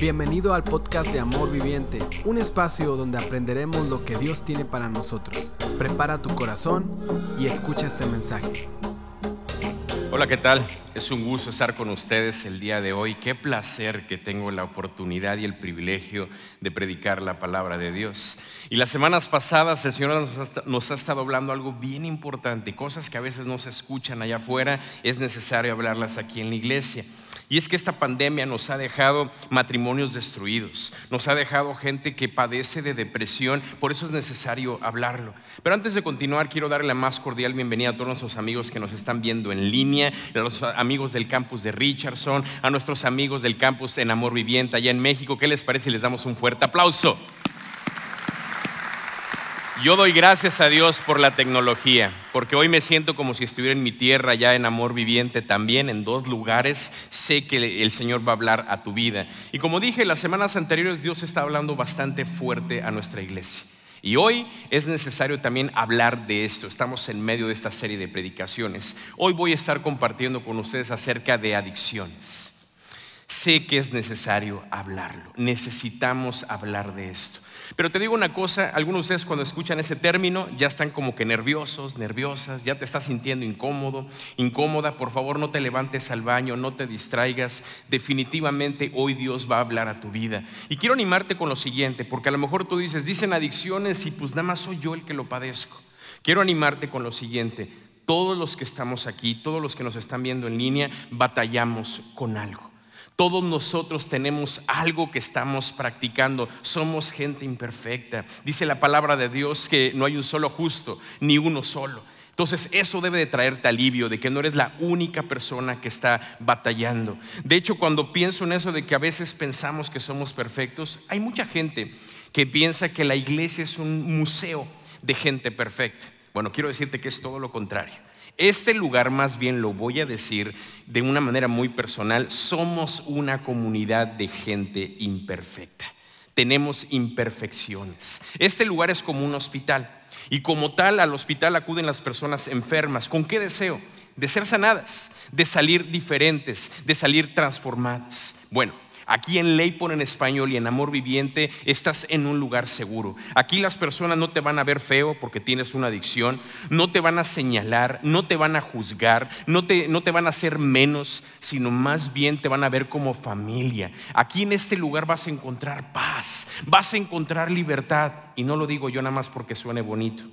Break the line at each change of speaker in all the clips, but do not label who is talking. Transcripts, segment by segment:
Bienvenido al podcast de Amor Viviente, un espacio donde aprenderemos lo que Dios tiene para nosotros. Prepara tu corazón y escucha este mensaje.
Hola, ¿qué tal? Es un gusto estar con ustedes el día de hoy. Qué placer que tengo la oportunidad y el privilegio de predicar la palabra de Dios. Y las semanas pasadas el Señor nos ha, nos ha estado hablando algo bien importante, cosas que a veces no se escuchan allá afuera, es necesario hablarlas aquí en la iglesia. Y es que esta pandemia nos ha dejado matrimonios destruidos, nos ha dejado gente que padece de depresión, por eso es necesario hablarlo. Pero antes de continuar, quiero darle la más cordial bienvenida a todos nuestros amigos que nos están viendo en línea, a los amigos del campus de Richardson, a nuestros amigos del campus en Amor Viviente allá en México. ¿Qué les parece si les damos un fuerte aplauso? Yo doy gracias a Dios por la tecnología, porque hoy me siento como si estuviera en mi tierra, ya en amor viviente también, en dos lugares. Sé que el Señor va a hablar a tu vida. Y como dije, las semanas anteriores Dios está hablando bastante fuerte a nuestra iglesia. Y hoy es necesario también hablar de esto. Estamos en medio de esta serie de predicaciones. Hoy voy a estar compartiendo con ustedes acerca de adicciones. Sé que es necesario hablarlo. Necesitamos hablar de esto. Pero te digo una cosa, algunos de ustedes cuando escuchan ese término ya están como que nerviosos, nerviosas, ya te estás sintiendo incómodo, incómoda. Por favor, no te levantes al baño, no te distraigas. Definitivamente hoy Dios va a hablar a tu vida. Y quiero animarte con lo siguiente, porque a lo mejor tú dices, dicen adicciones y pues nada más soy yo el que lo padezco. Quiero animarte con lo siguiente. Todos los que estamos aquí, todos los que nos están viendo en línea, batallamos con algo. Todos nosotros tenemos algo que estamos practicando. Somos gente imperfecta. Dice la palabra de Dios que no hay un solo justo, ni uno solo. Entonces eso debe de traerte alivio de que no eres la única persona que está batallando. De hecho, cuando pienso en eso de que a veces pensamos que somos perfectos, hay mucha gente que piensa que la iglesia es un museo de gente perfecta. Bueno, quiero decirte que es todo lo contrario. Este lugar más bien lo voy a decir de una manera muy personal, somos una comunidad de gente imperfecta. Tenemos imperfecciones. Este lugar es como un hospital y como tal al hospital acuden las personas enfermas. ¿Con qué deseo? De ser sanadas, de salir diferentes, de salir transformadas. Bueno, Aquí en Leipor en español y en Amor Viviente estás en un lugar seguro. Aquí las personas no te van a ver feo porque tienes una adicción, no te van a señalar, no te van a juzgar, no te, no te van a hacer menos, sino más bien te van a ver como familia. Aquí en este lugar vas a encontrar paz, vas a encontrar libertad. Y no lo digo yo nada más porque suene bonito.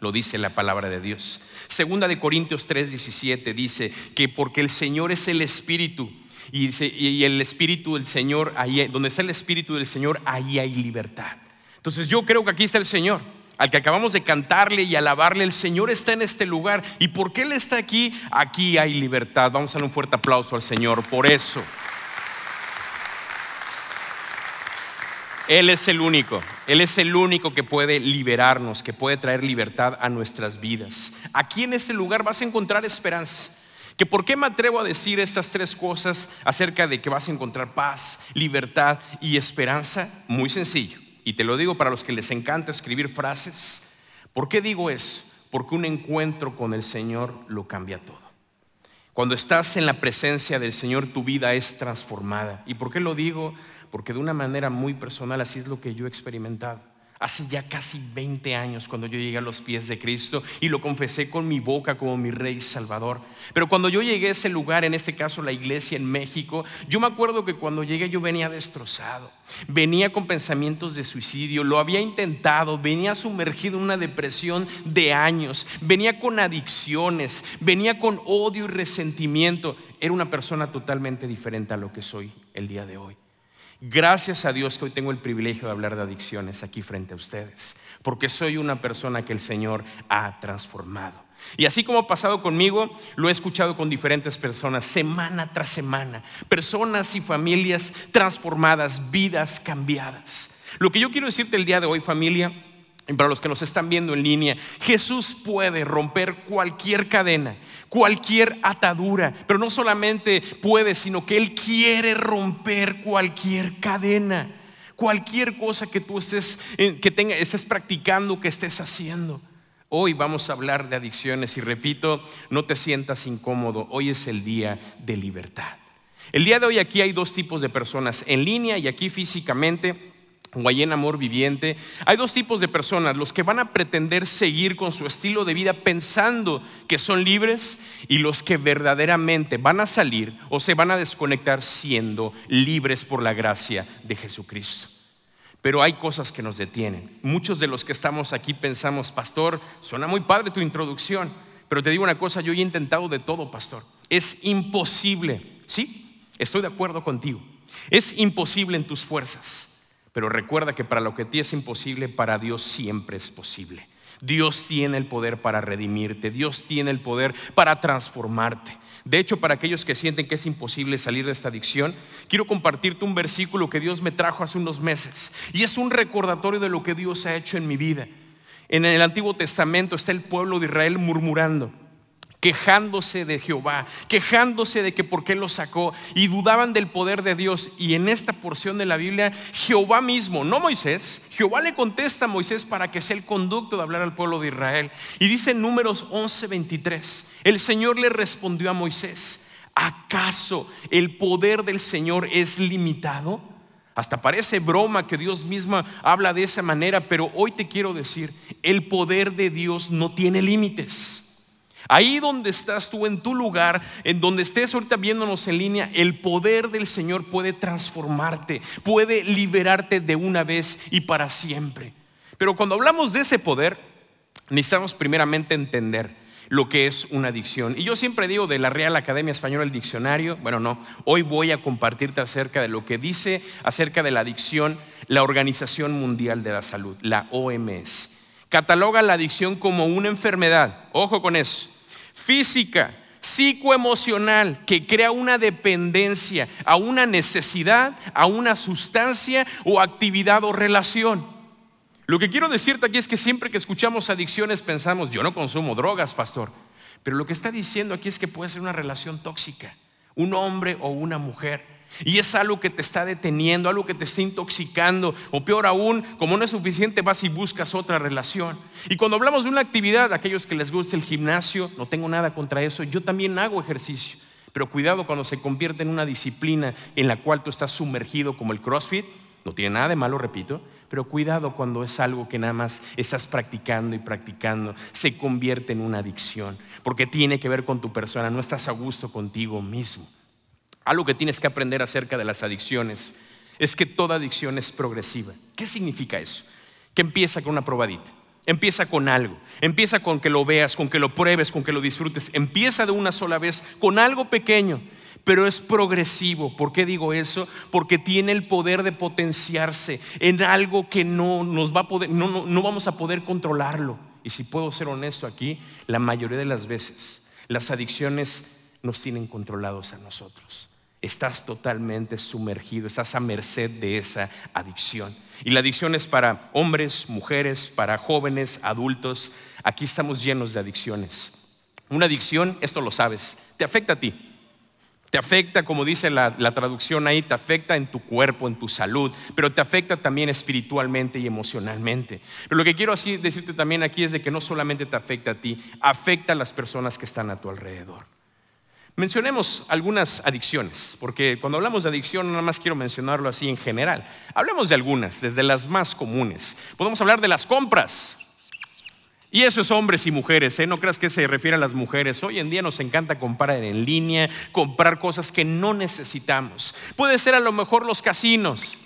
Lo dice la palabra de Dios. Segunda de Corintios 3:17 dice que porque el Señor es el Espíritu, y, el Espíritu del Señor, ahí, donde está el Espíritu del Señor, ahí hay libertad. Entonces yo creo que aquí está el Señor. Al que acabamos de cantarle y alabarle, el Señor está en este lugar. ¿Y por qué Él está aquí? Aquí hay libertad. Vamos a darle un fuerte aplauso al Señor por eso. Él es el único, Él es el único que puede liberarnos, que puede traer libertad a nuestras vidas. Aquí en este lugar vas a encontrar esperanza. ¿Que por qué me atrevo a decir estas tres cosas acerca de que vas a encontrar paz, libertad y esperanza? Muy sencillo. Y te lo digo para los que les encanta escribir frases. ¿Por qué digo eso? Porque un encuentro con el Señor lo cambia todo. Cuando estás en la presencia del Señor, tu vida es transformada. ¿Y por qué lo digo? Porque de una manera muy personal así es lo que yo he experimentado. Hace ya casi 20 años cuando yo llegué a los pies de Cristo y lo confesé con mi boca como mi Rey Salvador. Pero cuando yo llegué a ese lugar, en este caso la iglesia en México, yo me acuerdo que cuando llegué yo venía destrozado, venía con pensamientos de suicidio, lo había intentado, venía sumergido en una depresión de años, venía con adicciones, venía con odio y resentimiento. Era una persona totalmente diferente a lo que soy el día de hoy. Gracias a Dios que hoy tengo el privilegio de hablar de adicciones aquí frente a ustedes, porque soy una persona que el Señor ha transformado. Y así como ha pasado conmigo, lo he escuchado con diferentes personas, semana tras semana, personas y familias transformadas, vidas cambiadas. Lo que yo quiero decirte el día de hoy, familia, y para los que nos están viendo en línea, Jesús puede romper cualquier cadena, cualquier atadura, pero no solamente puede, sino que Él quiere romper cualquier cadena, cualquier cosa que tú estés, que tenga, estés practicando, que estés haciendo. Hoy vamos a hablar de adicciones y repito, no te sientas incómodo, hoy es el día de libertad. El día de hoy aquí hay dos tipos de personas, en línea y aquí físicamente o en amor viviente. Hay dos tipos de personas, los que van a pretender seguir con su estilo de vida pensando que son libres y los que verdaderamente van a salir o se van a desconectar siendo libres por la gracia de Jesucristo. Pero hay cosas que nos detienen. Muchos de los que estamos aquí pensamos, pastor, suena muy padre tu introducción, pero te digo una cosa, yo he intentado de todo, pastor. Es imposible, ¿sí? Estoy de acuerdo contigo. Es imposible en tus fuerzas. Pero recuerda que para lo que a ti es imposible, para Dios siempre es posible. Dios tiene el poder para redimirte, Dios tiene el poder para transformarte. De hecho, para aquellos que sienten que es imposible salir de esta adicción, quiero compartirte un versículo que Dios me trajo hace unos meses. Y es un recordatorio de lo que Dios ha hecho en mi vida. En el Antiguo Testamento está el pueblo de Israel murmurando quejándose de Jehová, quejándose de que por qué lo sacó y dudaban del poder de Dios. Y en esta porción de la Biblia, Jehová mismo, no Moisés, Jehová le contesta a Moisés para que sea el conducto de hablar al pueblo de Israel. Y dice en números 11:23, el Señor le respondió a Moisés, ¿acaso el poder del Señor es limitado? Hasta parece broma que Dios misma habla de esa manera, pero hoy te quiero decir, el poder de Dios no tiene límites. Ahí donde estás tú en tu lugar, en donde estés ahorita viéndonos en línea, el poder del Señor puede transformarte, puede liberarte de una vez y para siempre. Pero cuando hablamos de ese poder, necesitamos primeramente entender lo que es una adicción. Y yo siempre digo de la Real Academia Española el diccionario, bueno, no, hoy voy a compartirte acerca de lo que dice acerca de la adicción la Organización Mundial de la Salud, la OMS. Cataloga la adicción como una enfermedad, ojo con eso, física, psicoemocional, que crea una dependencia a una necesidad, a una sustancia o actividad o relación. Lo que quiero decirte aquí es que siempre que escuchamos adicciones pensamos, yo no consumo drogas, pastor. Pero lo que está diciendo aquí es que puede ser una relación tóxica, un hombre o una mujer y es algo que te está deteniendo, algo que te está intoxicando. O peor aún, como no es suficiente, vas y buscas otra relación. Y cuando hablamos de una actividad, aquellos que les gusta el gimnasio, no tengo nada contra eso, yo también hago ejercicio. Pero cuidado cuando se convierte en una disciplina en la cual tú estás sumergido como el CrossFit. No tiene nada de malo, repito, pero cuidado cuando es algo que nada más estás practicando y practicando, se convierte en una adicción, porque tiene que ver con tu persona, no estás a gusto contigo mismo. Algo que tienes que aprender acerca de las adicciones es que toda adicción es progresiva. ¿Qué significa eso? Que empieza con una probadita, empieza con algo, empieza con que lo veas, con que lo pruebes, con que lo disfrutes, empieza de una sola vez con algo pequeño, pero es progresivo. ¿Por qué digo eso? Porque tiene el poder de potenciarse en algo que no nos va a poder, no, no vamos a poder controlarlo. Y si puedo ser honesto aquí, la mayoría de las veces las adicciones nos tienen controlados a nosotros estás totalmente sumergido, estás a merced de esa adicción. Y la adicción es para hombres, mujeres, para jóvenes, adultos. Aquí estamos llenos de adicciones. Una adicción, esto lo sabes, te afecta a ti. Te afecta, como dice la, traducción ahí, te afecta en tu cuerpo, en tu salud, pero te afecta también espiritualmente y emocionalmente. Pero lo que quiero decirte también aquí es de que no solamente te afecta a ti, afecta a las personas que están a tu alrededor. Mencionemos algunas adicciones, porque cuando hablamos de adicción nada más quiero mencionarlo así en general. Hablemos de algunas, desde las más comunes. Podemos hablar de las compras. Y eso es hombres y mujeres, ¿eh? no creas que se refiere a las mujeres. Hoy en día nos encanta comprar en línea, comprar cosas que no necesitamos. Puede ser a lo mejor los casinos.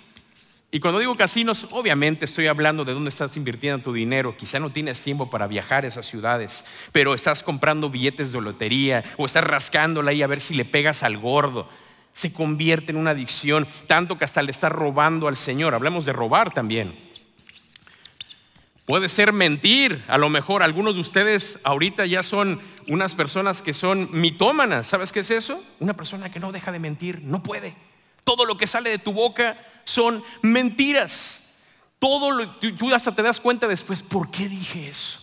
Y cuando digo casinos, obviamente estoy hablando de dónde estás invirtiendo tu dinero. Quizá no tienes tiempo para viajar a esas ciudades, pero estás comprando billetes de lotería o estás rascándola ahí a ver si le pegas al gordo. Se convierte en una adicción, tanto que hasta le estás robando al Señor. Hablemos de robar también. Puede ser mentir. A lo mejor algunos de ustedes ahorita ya son unas personas que son mitómanas. ¿Sabes qué es eso? Una persona que no deja de mentir, no puede. Todo lo que sale de tu boca son mentiras. Todo lo, tú hasta te das cuenta después, ¿por qué dije eso?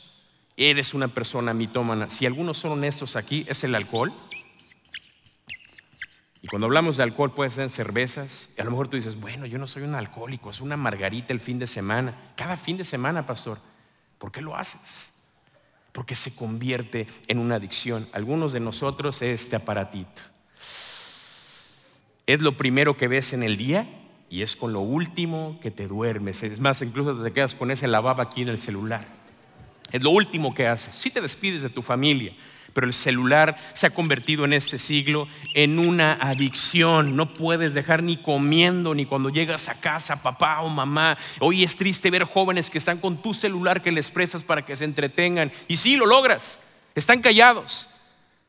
Eres una persona mitómana. Si algunos son honestos aquí, es el alcohol. Y cuando hablamos de alcohol puede ser cervezas. Y a lo mejor tú dices, bueno, yo no soy un alcohólico, es una margarita el fin de semana. Cada fin de semana, pastor. ¿Por qué lo haces? Porque se convierte en una adicción. Algunos de nosotros es este aparatito. es lo primero que ves en el día y es con lo último que te duermes. Es más, incluso te quedas con ese lavaba aquí en el celular. Es lo último que haces. Si te despides de tu familia, pero el celular se ha convertido en este siglo en una adicción. No puedes dejar ni comiendo ni cuando llegas a casa, papá o mamá. Hoy es triste ver jóvenes que están con tu celular que les prestas para que se entretengan. Y sí, lo logras. Están callados,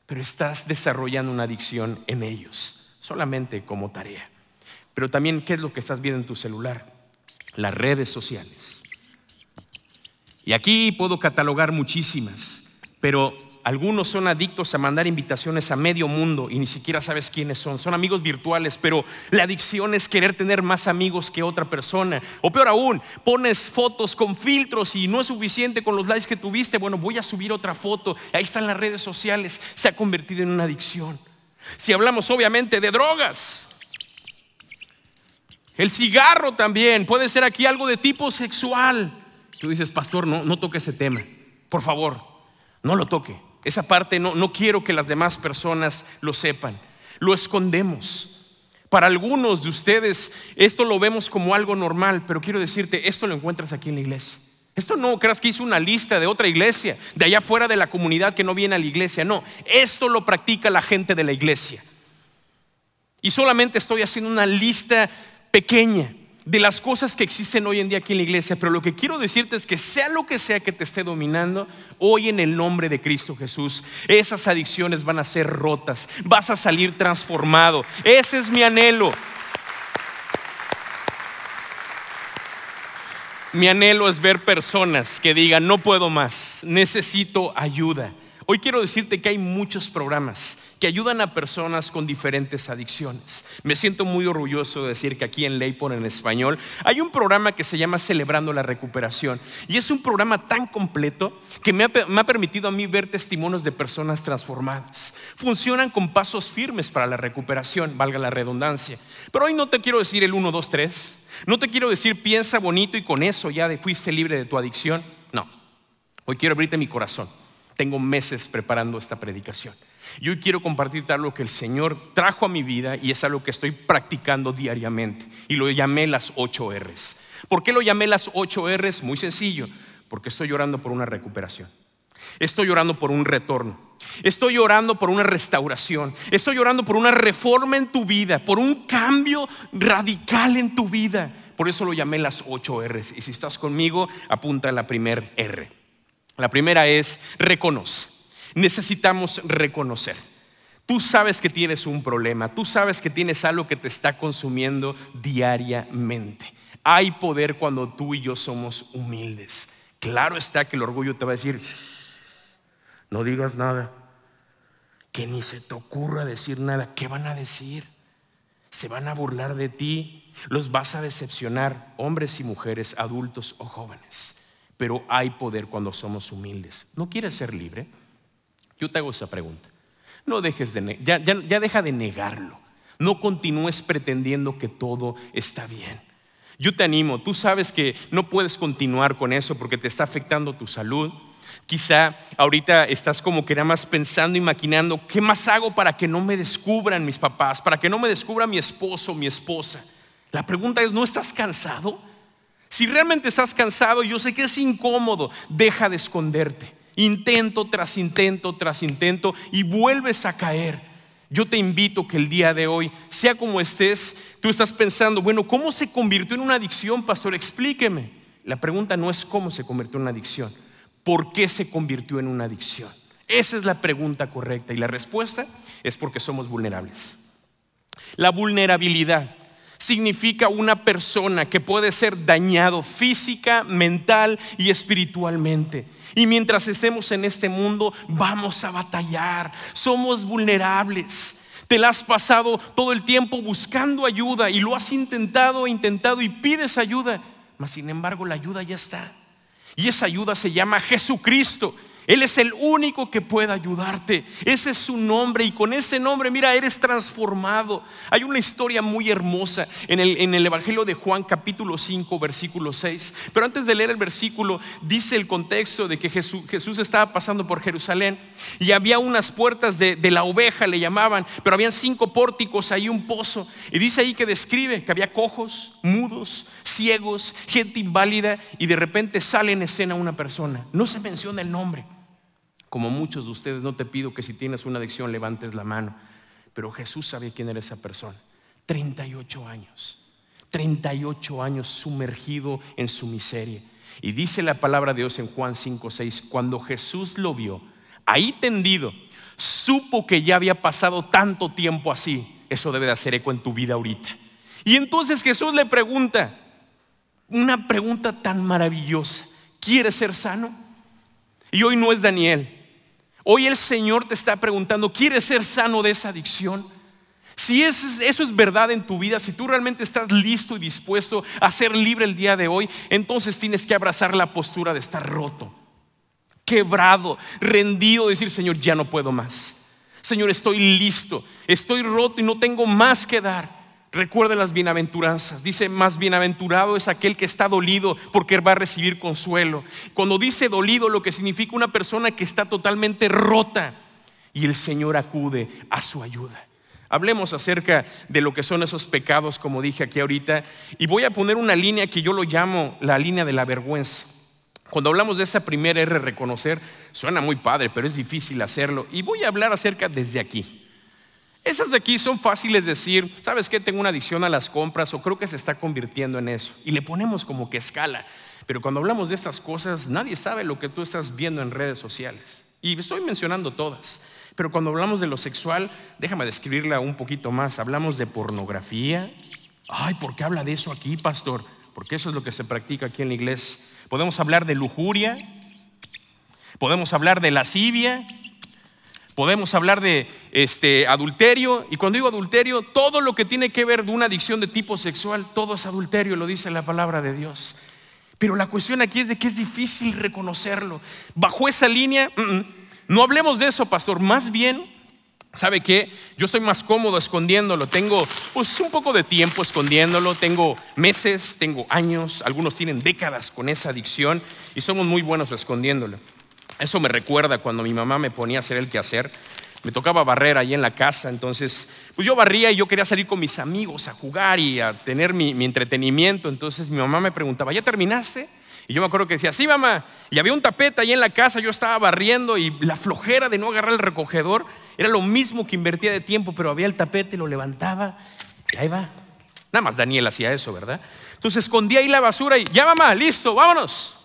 pero estás desarrollando una adicción en ellos, solamente como tarea. Pero también, ¿qué es lo que estás viendo en tu celular? Las redes sociales. Y aquí puedo catalogar muchísimas, pero algunos son adictos a mandar invitaciones a medio mundo y ni siquiera sabes quiénes son. Son amigos virtuales, pero la adicción es querer tener más amigos que otra persona. O peor aún, pones fotos con filtros y no es suficiente con los likes que tuviste. Bueno, voy a subir otra foto. Ahí están las redes sociales. Se ha convertido en una adicción. Si hablamos obviamente de drogas, el cigarro también puede ser aquí algo de tipo sexual. Tú dices, pastor, no, no toque ese tema. Por favor, no lo toque. Esa parte no, no quiero que las demás personas lo sepan. Lo escondemos. Para algunos de ustedes esto lo vemos como algo normal, pero quiero decirte, esto lo encuentras aquí en la iglesia. Esto no creas que hice una lista de otra iglesia, de allá fuera de la comunidad que no viene a la iglesia. No, esto lo practica la gente de la iglesia. Y solamente estoy haciendo una lista pequeña de las cosas que existen hoy en día aquí en la iglesia, pero lo que quiero decirte es que sea lo que sea que te esté dominando, hoy en el nombre de Cristo Jesús, esas adicciones van a ser rotas, vas a salir transformado. Ese es mi anhelo. Mi anhelo es ver personas que digan, no puedo más, necesito ayuda. Hoy quiero decirte que hay muchos programas que ayudan a personas con diferentes adicciones. Me siento muy orgulloso de decir que aquí en Leyport en español hay un programa que se llama Celebrando la Recuperación y es un programa tan completo que me ha, me ha permitido a mí ver testimonios de personas transformadas. Funcionan con pasos firmes para la recuperación, valga la redundancia. Pero hoy no te quiero decir el 1, 2, 3. No te quiero decir piensa bonito y con eso ya fuiste libre de tu adicción. No. Hoy quiero abrirte mi corazón. Tengo meses preparando esta predicación. Yo quiero compartirte algo que el Señor trajo a mi vida y es algo que estoy practicando diariamente. Y lo llamé las ocho R's. ¿Por qué lo llamé las ocho R's? Muy sencillo, porque estoy llorando por una recuperación. Estoy llorando por un retorno. Estoy llorando por una restauración. Estoy llorando por una reforma en tu vida, por un cambio radical en tu vida. Por eso lo llamé las ocho R's. Y si estás conmigo, apunta a la primera R. La primera es reconoce necesitamos reconocer. Tú sabes que tienes un problema, tú sabes que tienes algo que te está consumiendo diariamente. Hay poder cuando tú y yo somos humildes. Claro está que el orgullo te va a decir, no digas nada, que ni se te ocurra decir nada. ¿Qué van a decir? Se van a burlar de ti, los vas a decepcionar, hombres y mujeres, adultos o jóvenes. Pero hay poder cuando somos humildes. ¿No quieres ser libre? Yo te hago esa pregunta. No dejes de, ya, ya deja de negarlo. No continúes pretendiendo que todo está bien. Yo te animo, tú sabes que no puedes continuar con eso porque te está afectando tu salud. Quizá ahorita estás como que nada más pensando y maquinando, ¿qué más hago para que no me descubran mis papás, para que no me descubra mi esposo, mi esposa? La pregunta es, ¿no estás cansado? Si realmente estás cansado, yo sé que es incómodo, deja de esconderte intento tras intento tras intento y vuelves a caer. Yo te invito que el día de hoy, sea como estés, tú estás pensando, bueno, ¿cómo se convirtió en una adicción, pastor? Explíqueme. La pregunta no es cómo se convirtió en una adicción, ¿por qué se convirtió en una adicción? Esa es la pregunta correcta y la respuesta es porque somos vulnerables. La vulnerabilidad significa una persona que puede ser dañado física, mental y espiritualmente. Y mientras estemos en este mundo, vamos a batallar. Somos vulnerables. Te la has pasado todo el tiempo buscando ayuda y lo has intentado, intentado y pides ayuda. Mas sin embargo, la ayuda ya está. Y esa ayuda se llama Jesucristo. Él es el único que puede ayudarte. Ese es su nombre y con ese nombre, mira, eres transformado. Hay una historia muy hermosa en el, en el Evangelio de Juan capítulo 5, versículo 6. Pero antes de leer el versículo, dice el contexto de que Jesús, Jesús estaba pasando por Jerusalén y había unas puertas de, de la oveja, le llamaban, pero habían cinco pórticos, ahí un pozo. Y dice ahí que describe que había cojos, mudos, ciegos, gente inválida y de repente sale en escena una persona. No se menciona el nombre. Como muchos de ustedes, no te pido que si tienes una adicción levantes la mano, pero Jesús sabía quién era esa persona. 38 años, 38 años sumergido en su miseria. Y dice la palabra de Dios en Juan 5, 6, cuando Jesús lo vio, ahí tendido, supo que ya había pasado tanto tiempo así. Eso debe de hacer eco en tu vida ahorita. Y entonces Jesús le pregunta, una pregunta tan maravillosa, ¿quieres ser sano? Y hoy no es Daniel, Hoy el Señor te está preguntando, ¿quieres ser sano de esa adicción? Si eso es verdad en tu vida, si tú realmente estás listo y dispuesto a ser libre el día de hoy, entonces tienes que abrazar la postura de estar roto, quebrado, rendido, decir, Señor, ya no puedo más. Señor, estoy listo, estoy roto y no tengo más que dar. Recuerda las bienaventuranzas. Dice, más bienaventurado es aquel que está dolido porque va a recibir consuelo. Cuando dice dolido, lo que significa una persona que está totalmente rota y el Señor acude a su ayuda. Hablemos acerca de lo que son esos pecados, como dije aquí ahorita, y voy a poner una línea que yo lo llamo la línea de la vergüenza. Cuando hablamos de esa primera R, reconocer, suena muy padre, pero es difícil hacerlo. Y voy a hablar acerca desde aquí. Esas de aquí son fáciles de decir, ¿sabes qué? Tengo una adicción a las compras o creo que se está convirtiendo en eso. Y le ponemos como que escala. Pero cuando hablamos de estas cosas, nadie sabe lo que tú estás viendo en redes sociales. Y estoy mencionando todas. Pero cuando hablamos de lo sexual, déjame describirla un poquito más. Hablamos de pornografía. Ay, ¿por qué habla de eso aquí, pastor? Porque eso es lo que se practica aquí en la iglesia. Podemos hablar de lujuria. Podemos hablar de lascivia. Podemos hablar de este, adulterio, y cuando digo adulterio, todo lo que tiene que ver de una adicción de tipo sexual, todo es adulterio, lo dice la palabra de Dios. Pero la cuestión aquí es de que es difícil reconocerlo. Bajo esa línea, mm, mm, no hablemos de eso, pastor, más bien ¿Sabe qué? Yo estoy más cómodo escondiéndolo. Tengo pues un poco de tiempo escondiéndolo. Tengo meses, tengo años. Algunos tienen décadas con esa adicción y somos muy buenos escondiéndolo. Eso me recuerda cuando mi mamá me ponía a hacer el quehacer. Me tocaba barrer ahí en la casa, entonces, pues yo barría y yo quería salir con mis amigos a jugar y a tener mi, entretenimiento. Entonces mi mamá me preguntaba, ¿ya terminaste? Y yo me acuerdo que decía, sí, mamá. Y había un tapete ahí en la casa, yo estaba barriendo y la flojera de no agarrar el recogedor era lo mismo que invertía de tiempo, pero había el tapete, lo levantaba y ahí va. Nada más Daniel hacía eso, ¿verdad? Entonces escondía ahí la basura y ya, mamá, listo, vámonos.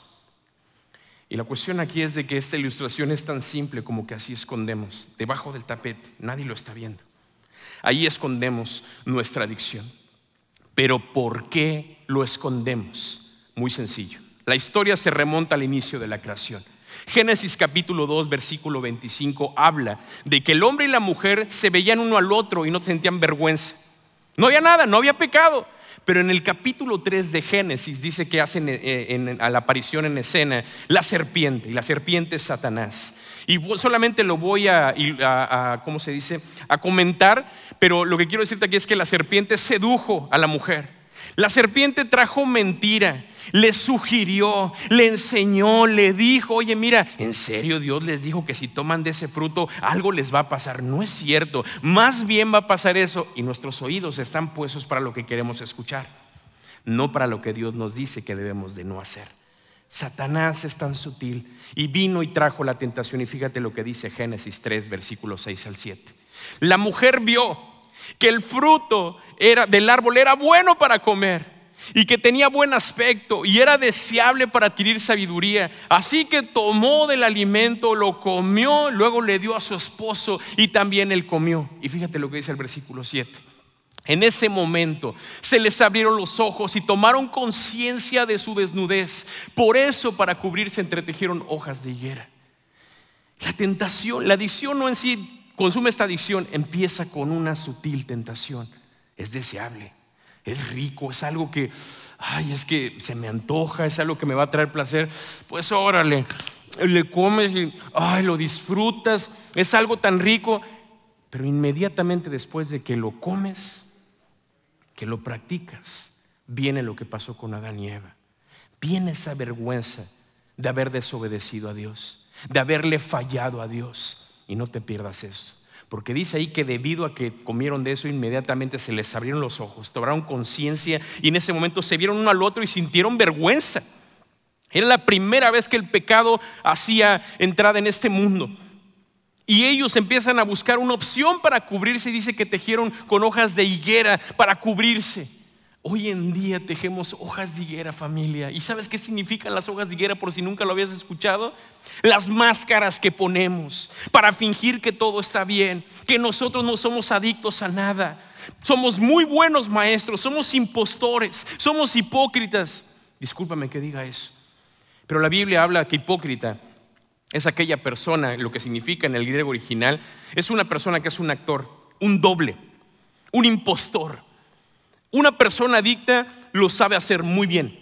Y la cuestión aquí es de que esta ilustración es tan simple como que así escondemos, debajo del tapete, nadie lo está viendo. Ahí escondemos nuestra adicción. Pero ¿por qué lo escondemos? Muy sencillo. La historia se remonta al inicio de la creación. Génesis capítulo 2, versículo 25 habla de que el hombre y la mujer se veían uno al otro y no sentían vergüenza. No había nada, no había pecado. Pero en el capítulo 3 de Génesis dice que hacen eh, a la aparición en escena la serpiente, y la serpiente es Satanás. Y solamente lo voy a, ¿cómo se dice? A comentar, pero lo que quiero decirte aquí es que la serpiente sedujo a la mujer. La serpiente trajo mentira le sugirió, le enseñó, le dijo, oye, mira, en serio Dios les dijo que si toman de ese fruto algo les va a pasar. No es cierto, más bien va a pasar eso y nuestros oídos están puestos para lo que queremos escuchar, no para lo que Dios nos dice que debemos de no hacer. Satanás es tan sutil y vino y trajo la tentación y fíjate lo que dice Génesis 3, versículos 6 al 7. La mujer vio que el fruto era, del árbol era bueno para comer y que tenía buen aspecto y era deseable para adquirir sabiduría. Así que tomó del alimento, lo comió, luego le dio a su esposo y también él comió. Y fíjate lo que dice el versículo 7. En ese momento se les abrieron los ojos y tomaron conciencia de su desnudez. Por eso para cubrirse entretejieron hojas de higuera. La tentación, la adicción no en sí consume esta adicción, empieza con una sutil tentación. Es deseable es rico, es algo que, ay, es que se me antoja, es algo que me va a traer placer, pues órale, le comes y ay, lo disfrutas, es algo tan rico, pero inmediatamente después de que lo comes, que lo practicas, viene lo que pasó con Adán y Eva. Viene esa vergüenza de haber desobedecido a Dios, de haberle fallado a Dios. Y no te pierdas eso. Porque dice ahí que debido a que comieron de eso, inmediatamente se les abrieron los ojos, tomaron conciencia y en ese momento se vieron uno al otro y sintieron vergüenza. Era la primera vez que el pecado hacía entrada en este mundo. Y ellos empiezan a buscar una opción para cubrirse. Y dice que tejieron con hojas de higuera para cubrirse. Hoy en día tejemos hojas de higuera, familia. ¿Y sabes qué significan las hojas de higuera por si nunca lo habías escuchado? Las máscaras que ponemos para fingir que todo está bien, que nosotros no somos adictos a nada. Somos muy buenos maestros, somos impostores, somos hipócritas. Discúlpame que diga eso. Pero la Biblia habla que hipócrita es aquella persona, lo que significa en el griego original, es una persona que es un actor, un doble, un impostor. Una persona adicta lo sabe hacer muy bien.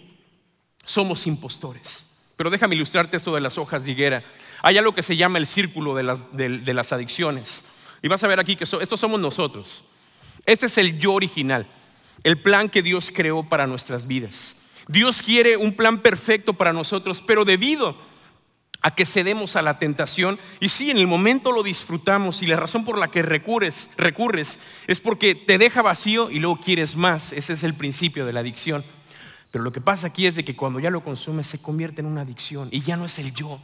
Somos impostores. Pero déjame ilustrarte eso de las hojas de higuera. Hay algo que se llama el círculo de las, de, las adicciones. Y vas a ver aquí que estos somos nosotros. Ese es el yo original, el plan que Dios creó para nuestras vidas. Dios quiere un plan perfecto para nosotros, pero debido a que cedemos a la tentación, y sí, en el momento lo disfrutamos y la razón por la que recurres, recurres es porque te deja vacío y luego quieres más. Ese es el principio de la adicción. Pero lo que pasa aquí es de que cuando ya lo consumes se convierte en una adicción y ya no es el yo.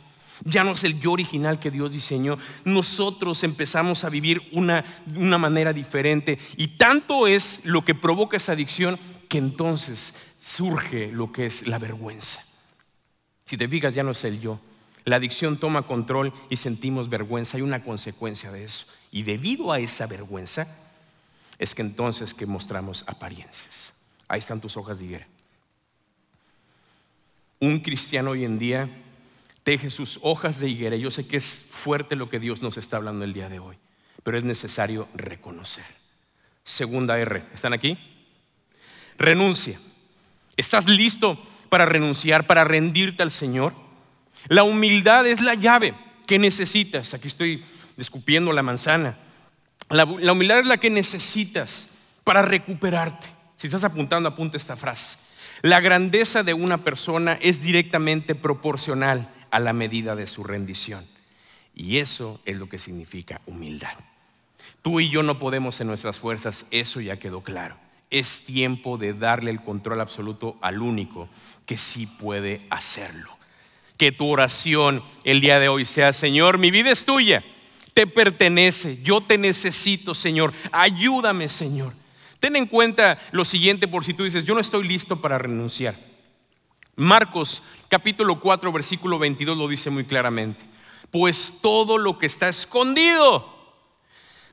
Ya no es el yo original que Dios diseñó. Nosotros empezamos a vivir una, una manera diferente. Y tanto es lo que provoca esa adicción que entonces surge lo que es la vergüenza. Si te fijas, ya no es el yo. La adicción toma control y sentimos vergüenza. Hay una consecuencia de eso. Y debido a esa vergüenza, es que entonces que mostramos apariencias. Ahí están tus hojas de higuera. Un cristiano hoy en día teje sus hojas de higuera. Yo sé que es fuerte lo que Dios nos está hablando el día de hoy, pero es necesario reconocer. Segunda R, ¿están aquí? Renuncia. ¿Estás listo para renunciar, para rendirte al Señor? La humildad es la llave que necesitas. Aquí estoy descupiendo la manzana. La, humildad es la que necesitas para recuperarte. Si estás apuntando, apunta esta frase. La grandeza de una persona es directamente proporcional a la medida de su rendición. Y eso es lo que significa humildad. Tú y yo no podemos en nuestras fuerzas, eso ya quedó claro es tiempo de darle el control absoluto al único que sí puede hacerlo. Que tu oración el día de hoy sea, Señor, mi vida es tuya, te pertenece, yo te necesito, Señor, ayúdame, Señor. Ten en cuenta lo siguiente por si tú dices, yo no estoy listo para renunciar. Marcos capítulo 4, versículo 22 lo dice muy claramente. Pues todo lo que está escondido,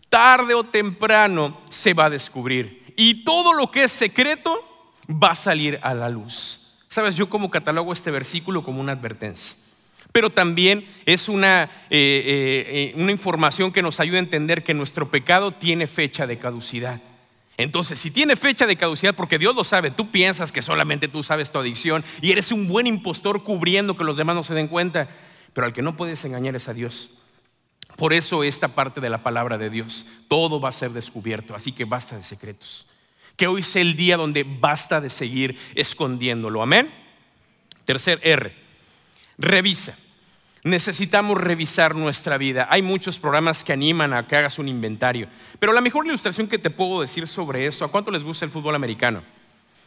tarde o temprano, se va a descubrir y todo lo que es secreto va a salir a la luz. Sabes, yo como catalogo este versículo como una advertencia, pero también es una, eh, eh, eh, una información que nos ayuda a entender que nuestro pecado tiene fecha de caducidad. Entonces, si tiene fecha de caducidad, porque Dios lo sabe, tú piensas que solamente tú sabes tu adicción y eres un buen impostor cubriendo que los demás no se den cuenta, pero al que no puedes engañar es a Dios. Por eso esta parte de la palabra de Dios, todo va a ser descubierto, así que basta de secretos. Que hoy sea el día donde basta de seguir escondiéndolo. Amén. Tercer R, revisa. Necesitamos revisar nuestra vida. Hay muchos programas que animan a que hagas un inventario, pero la mejor ilustración que te puedo decir sobre eso, ¿a cuánto les gusta el fútbol americano?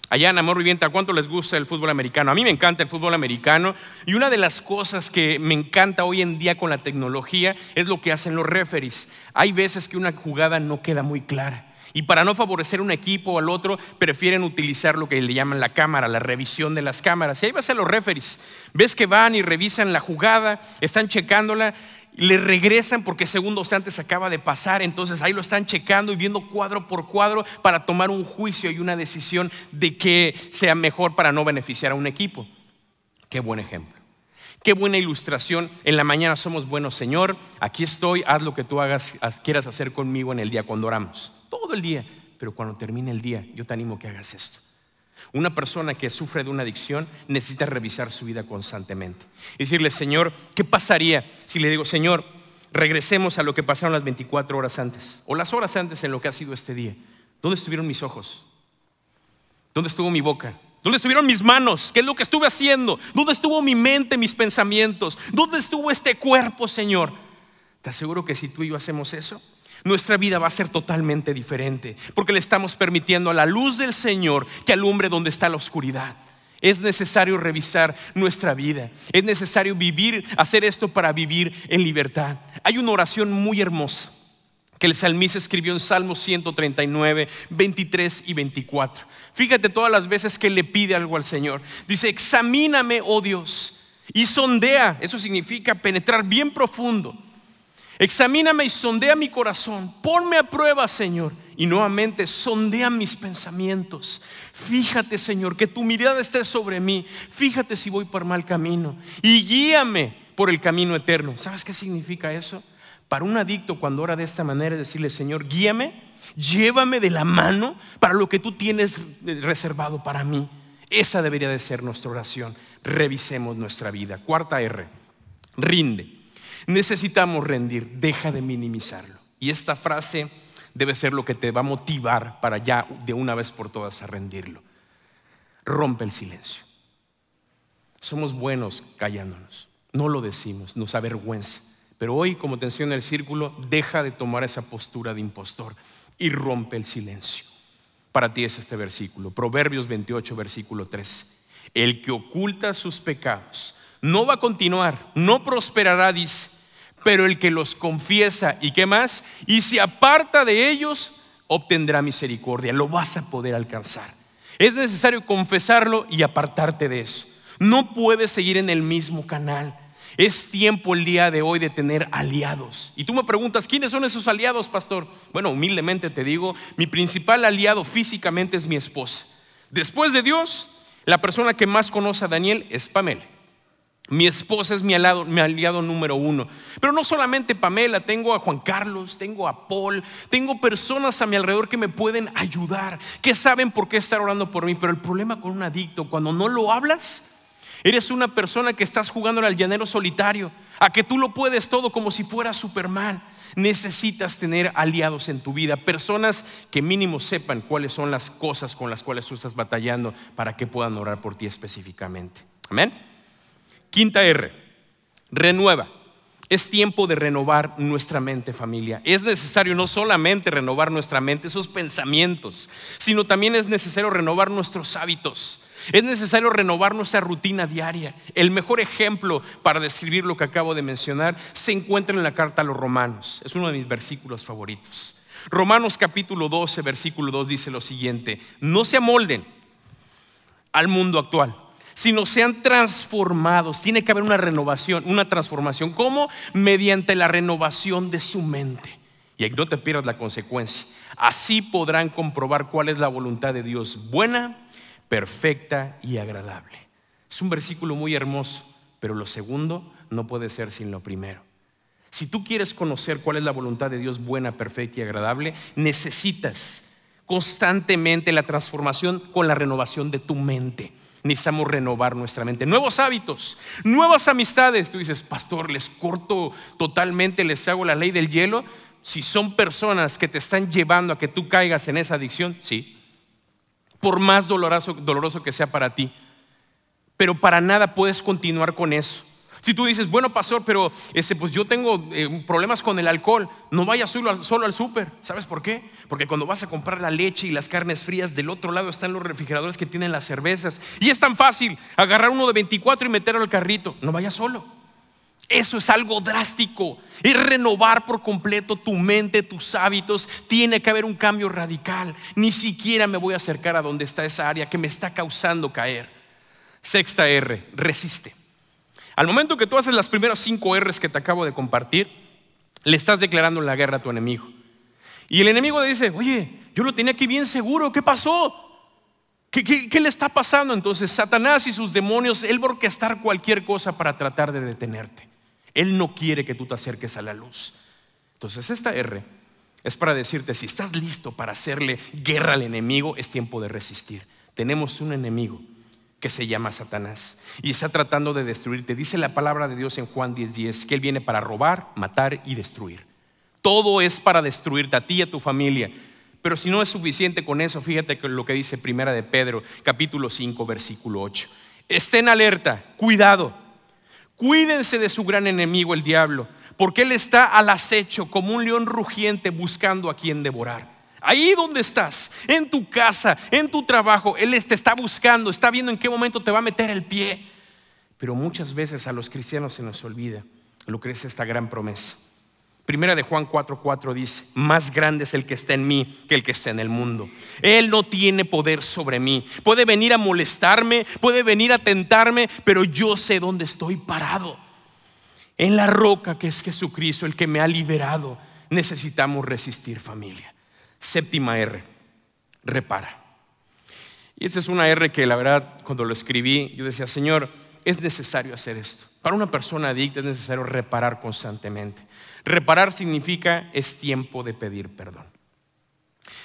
Allá en Amor Viviente, ¿a cuánto les gusta el fútbol americano? A mí me encanta el fútbol americano y una de las cosas que me encanta hoy en día con la tecnología es lo que hacen los referees. Hay veces que una jugada no queda muy clara. Y para no favorecer un equipo o al otro, prefieren utilizar lo que le llaman la cámara, la revisión de las cámaras. Y ahí vas a los referees. Ves que van y revisan la jugada, están checándola le regresan porque segundos antes acaba de pasar, entonces ahí lo están checando y viendo cuadro por cuadro para tomar un juicio y una decisión de que sea mejor para no beneficiar a un equipo. Qué buen ejemplo. Qué buena ilustración. En la mañana somos buenos, Señor. Aquí estoy, haz lo que tú hagas, quieras hacer conmigo en el día cuando oramos. Todo el día. Pero cuando termine el día, yo te animo que hagas esto. Una persona que sufre de una adicción necesita revisar su vida constantemente. Y decirle, Señor, ¿qué pasaría si le digo, Señor, regresemos a lo que pasaron las 24 horas antes o las horas antes en lo que ha sido este día? ¿Dónde estuvieron mis ojos? ¿Dónde estuvo mi boca? ¿Dónde estuvieron mis manos? ¿Qué es lo que estuve haciendo? ¿Dónde estuvo mi mente, mis pensamientos? ¿Dónde estuvo este cuerpo, Señor? Te aseguro que si tú y yo hacemos eso, nuestra vida va a ser totalmente diferente, porque le estamos permitiendo a la luz del Señor que alumbre donde está la oscuridad. Es necesario revisar nuestra vida. Es necesario vivir, hacer esto para vivir en libertad. Hay una oración muy hermosa que el salmista escribió en Salmos 139, 23 y 24. Fíjate todas las veces que le pide algo al Señor. Dice, examíname, oh Dios, y sondea. Eso significa penetrar bien profundo Examíname y sondea mi corazón. Ponme a prueba, Señor. Y nuevamente, sondea mis pensamientos. Fíjate, Señor, que tu mirada esté sobre mí. Fíjate si voy por mal camino. Y guíame por el camino eterno. ¿Sabes qué significa eso? Para un adicto, cuando ora de esta manera, es decirle, Señor, guíame, llévame de la mano para lo que tú tienes reservado para mí. Esa debería de ser nuestra oración. Revisemos nuestra vida. Cuarta R, rinde. Necesitamos rendir, deja de minimizarlo. Y esta frase debe ser lo que te va a motivar para ya de una vez por todas a rendirlo. Rompe el silencio. Somos buenos callándonos, no lo decimos, nos avergüenza. Pero hoy, como te enseño en el círculo, deja de tomar esa postura de impostor y rompe el silencio. Para ti es este versículo, Proverbios 28, versículo 3. El que oculta sus pecados no va a continuar, no prosperará, dice pero el que los confiesa y qué más, y se aparta de ellos, obtendrá misericordia, lo vas a poder alcanzar. Es necesario confesarlo y apartarte de eso. No puedes seguir en el mismo canal. Es tiempo el día de hoy de tener aliados. Y tú me preguntas, ¿quiénes son esos aliados, pastor? Bueno, humildemente te digo, mi principal aliado físicamente es mi esposa. Después de Dios, la persona que más conoce a Daniel es Pamela. Mi esposa es mi aliado, mi aliado número uno. Pero no solamente Pamela, tengo a Juan Carlos, tengo a Paul, tengo personas a mi alrededor que me pueden ayudar, que saben por qué estar orando por mí. Pero el problema con un adicto, cuando no lo hablas, eres una persona que estás jugando al llanero solitario, a que tú lo puedes todo como si fuera Superman. Necesitas tener aliados en tu vida, personas que mínimo sepan cuáles son las cosas con las cuales tú estás batallando para que puedan orar por ti específicamente. Amén. Quinta R, renueva. Es tiempo de renovar nuestra mente, familia. Es necesario no solamente renovar nuestra mente, esos pensamientos, sino también es necesario renovar nuestros hábitos. Es necesario renovar nuestra rutina diaria. El mejor ejemplo para describir lo que acabo de mencionar se encuentra en la carta a los romanos. Es uno de mis versículos favoritos. Romanos capítulo 12, versículo 2 dice lo siguiente, no se amolden al mundo actual sino sean transformados. Tiene que haber una renovación, una transformación. ¿Cómo? Mediante la renovación de su mente. Y ahí no te pierdas la consecuencia. Así podrán comprobar cuál es la voluntad de Dios, buena, perfecta y agradable. Es un versículo muy hermoso, pero lo segundo no puede ser sin lo primero. Si tú quieres conocer cuál es la voluntad de Dios buena, perfecta y agradable, necesitas constantemente la transformación con la renovación de tu mente. Necesitamos renovar nuestra mente. Nuevos hábitos, nuevas amistades. Tú dices, pastor, les corto totalmente, les hago la ley del hielo. Si son personas que te están llevando a que tú caigas en esa adicción, sí. Por más doloroso, que sea para ti. Pero para nada puedes continuar con eso. Si tú dices, bueno, pastor, pero ese, pues yo tengo eh, problemas con el alcohol, no vayas solo, al, solo al súper. ¿Sabes por qué? Porque cuando vas a comprar la leche y las carnes frías, del otro lado están los refrigeradores que tienen las cervezas. Y es tan fácil agarrar uno de 24 y meterlo al carrito. No vayas solo. Eso es algo drástico. Es renovar por completo tu mente, tus hábitos. Tiene que haber un cambio radical. Ni siquiera me voy a acercar a donde está esa área que me está causando caer. Sexta R, resiste. Al momento que tú haces las primeras cinco R's que te acabo de compartir, le estás declarando la guerra a tu enemigo. Y el enemigo dice, oye, yo lo tenía aquí bien seguro, ¿qué pasó? ¿Qué, le está pasando? Entonces Satanás y sus demonios, él va a orquestar cualquier cosa para tratar de detenerte. Él no quiere que tú te acerques a la luz. Entonces esta R es para decirte, si estás listo para hacerle guerra al enemigo, es tiempo de resistir. tenemos un enemigo que se llama Satanás y está tratando de destruirte. Dice la palabra de Dios en Juan 10:10 que Él viene para robar, matar y destruir. Todo es para destruirte a ti y a tu familia. Pero si no es suficiente con eso, fíjate lo que dice Primera de Pedro, capítulo 5, versículo 8. Estén alerta, cuidado. Cuídense de su gran enemigo, el diablo, porque él está al acecho como un león rugiente buscando a quien devorar. Ahí donde estás, en tu casa, en tu trabajo, Él te está buscando, está viendo en qué momento te va a meter el pie. Pero muchas veces a los cristianos se nos olvida lo que es esta gran promesa. Primera de Juan 4:4 dice, más grande es el que está en mí que el que está en el mundo. Él no tiene poder sobre mí. Puede venir a molestarme, puede venir a tentarme, pero yo sé dónde estoy parado. En la roca que es Jesucristo, el que me ha liberado. Necesitamos resistir familia. Séptima R, repara. Y esta es una R que la verdad cuando lo escribí yo decía, Señor, es necesario hacer esto. Para una persona adicta es necesario reparar constantemente. Reparar significa es tiempo de pedir perdón.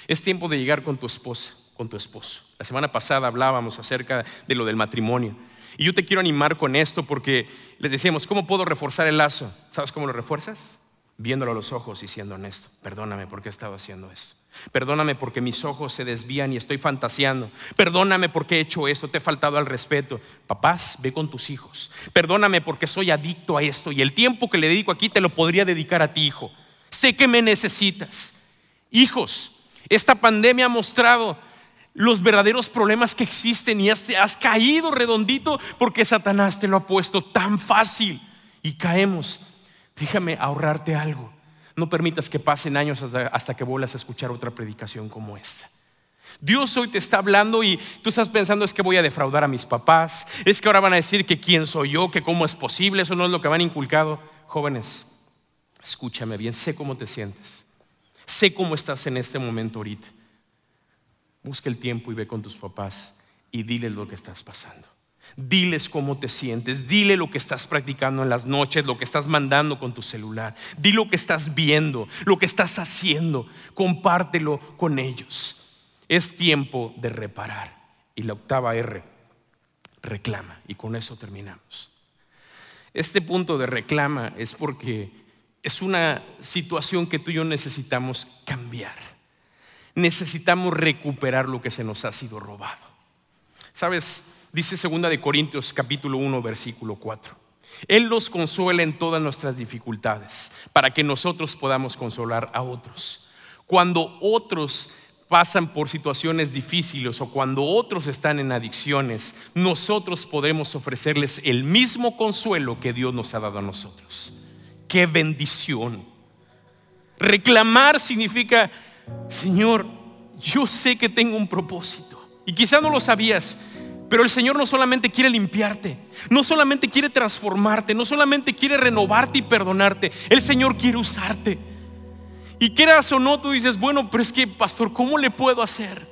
Es tiempo de llegar con tu esposa, con tu esposo. La semana pasada hablábamos acerca de lo del matrimonio. Y yo te quiero animar con esto porque le decíamos, ¿cómo puedo reforzar el lazo? ¿Sabes cómo lo refuerzas? Viéndolo a los ojos y siendo honesto. Perdóname porque he estado haciendo esto. Perdóname porque mis ojos se desvían y estoy fantaseando. Perdóname porque he hecho esto, te he faltado al respeto. Papás, ve con tus hijos. Perdóname porque soy adicto a esto y el tiempo que le dedico aquí te lo podría dedicar a ti, hijo. Sé que me necesitas. Hijos, esta pandemia ha mostrado los verdaderos problemas que existen y has, has caído redondito porque Satanás te lo ha puesto tan fácil y caemos. Déjame ahorrarte algo. No permitas que pasen años hasta, que vuelvas a escuchar otra predicación como esta. Dios hoy te está hablando y tú estás pensando es que voy a defraudar a mis papás, es que ahora van a decir que quién soy yo, que cómo es posible, eso no es lo que me han inculcado. Jóvenes, escúchame bien, sé cómo te sientes, sé cómo estás en este momento ahorita. Busca el tiempo y ve con tus papás y diles lo que estás pasando. Diles cómo te sientes, dile lo que estás practicando en las noches, lo que estás mandando con tu celular, di lo que estás viendo, lo que estás haciendo, compártelo con ellos. Es tiempo de reparar. Y la octava R, reclama. Y con eso terminamos. Este punto de reclama es porque es una situación que tú y yo necesitamos cambiar. Necesitamos recuperar lo que se nos ha sido robado. Sabes, Dice segunda de Corintios capítulo 1 versículo 4. Él nos consuela en todas nuestras dificultades para que nosotros podamos consolar a otros. Cuando otros pasan por situaciones difíciles o cuando otros están en adicciones, nosotros podremos ofrecerles el mismo consuelo que Dios nos ha dado a nosotros. Qué bendición. Reclamar significa, Señor, yo sé que tengo un propósito. Y quizá no lo sabías, pero el Señor no solamente quiere limpiarte, no solamente quiere transformarte, no solamente quiere renovarte y perdonarte, el Señor quiere usarte. Y quieras o no, tú dices, bueno, pero es que, pastor, ¿cómo le puedo hacer?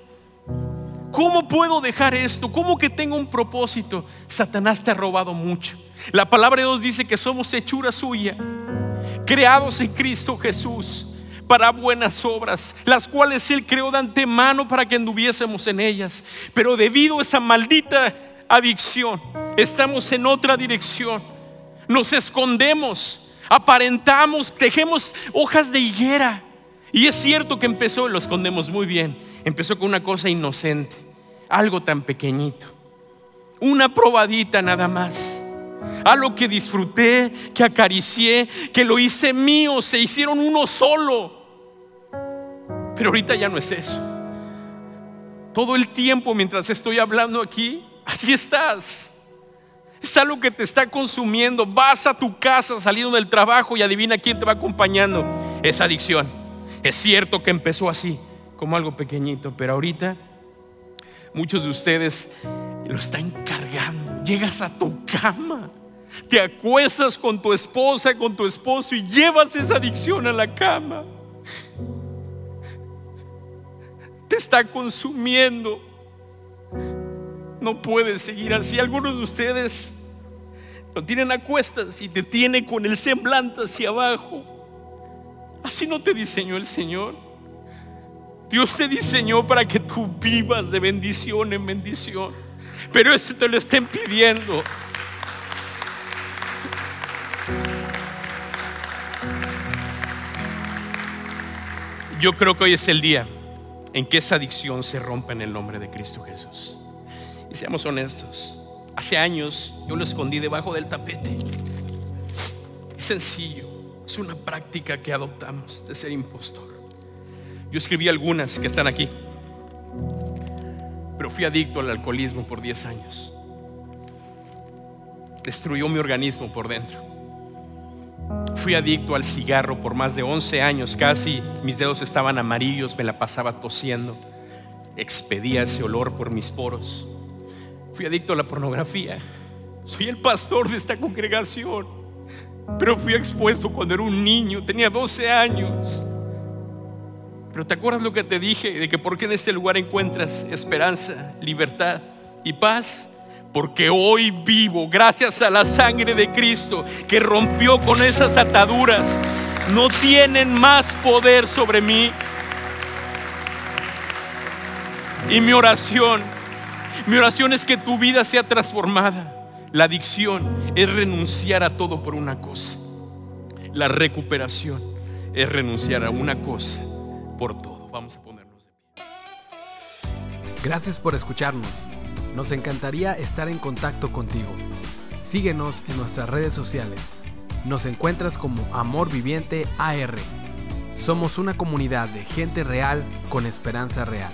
¿Cómo puedo dejar esto? ¿Cómo que tengo un propósito? Satanás te ha robado mucho. La palabra de Dios dice que somos hechura suya, creados en Cristo Jesús para buenas obras, las cuales Él creó de antemano para que anduviésemos en ellas. Pero debido a esa maldita adicción, estamos en otra dirección. Nos escondemos, aparentamos, tejemos hojas de higuera. Y es cierto que empezó, lo escondemos muy bien, empezó con una cosa inocente, algo tan pequeñito, una probadita nada más algo que disfruté, que acaricié, que lo hice mío, se hicieron uno solo. Pero ahorita ya no es eso. Todo el tiempo mientras estoy hablando aquí, así estás. Es algo que te está consumiendo. Vas a tu casa saliendo del trabajo y adivina quién te va acompañando. Es adicción. Es cierto que empezó así, como algo pequeñito, pero ahorita muchos de ustedes lo están cargando. Llegas a tu cama te acuestas con tu esposa, con tu esposo y llevas esa adicción a la cama. Está consumiendo. No puedes seguir así. Algunos de ustedes lo tienen a cuestas y te tiene con el semblante hacia abajo. Así no te diseñó el Señor. Dios te diseñó para que tú vivas de bendición en bendición. Pero eso te lo estén pidiendo. Yo creo que hoy es el día en que esa adicción se rompa en el nombre de Cristo Jesús. Y seamos honestos, hace años yo lo escondí debajo del tapete. Es sencillo, es una práctica que adoptamos de ser impostor. Yo escribí algunas que están aquí, pero fui adicto al alcoholismo por 10 años. Destruyó mi organismo por dentro. Fui adicto al cigarro por más de 11 años, casi mis dedos estaban amarillos, me la pasaba tosiendo, expedía ese olor por mis poros. Fui adicto a la pornografía. Soy el pastor de esta congregación, pero fui expuesto cuando era un niño, tenía 12 años. Pero ¿te acuerdas lo que te dije de que por qué en este lugar encuentras esperanza, libertad y paz? Porque hoy vivo gracias a la sangre de Cristo que rompió con esas ataduras. No tienen más poder sobre mí. Y mi oración, mi oración es que tu vida sea transformada. La adicción es renunciar a todo por una cosa. La recuperación es renunciar a una cosa por todo. Vamos a ponernos de pie.
Gracias por escucharnos. Nos encantaría estar en contacto contigo. Síguenos en nuestras redes sociales. Nos encuentras como Amor Viviente AR. Somos una comunidad de gente real con esperanza real.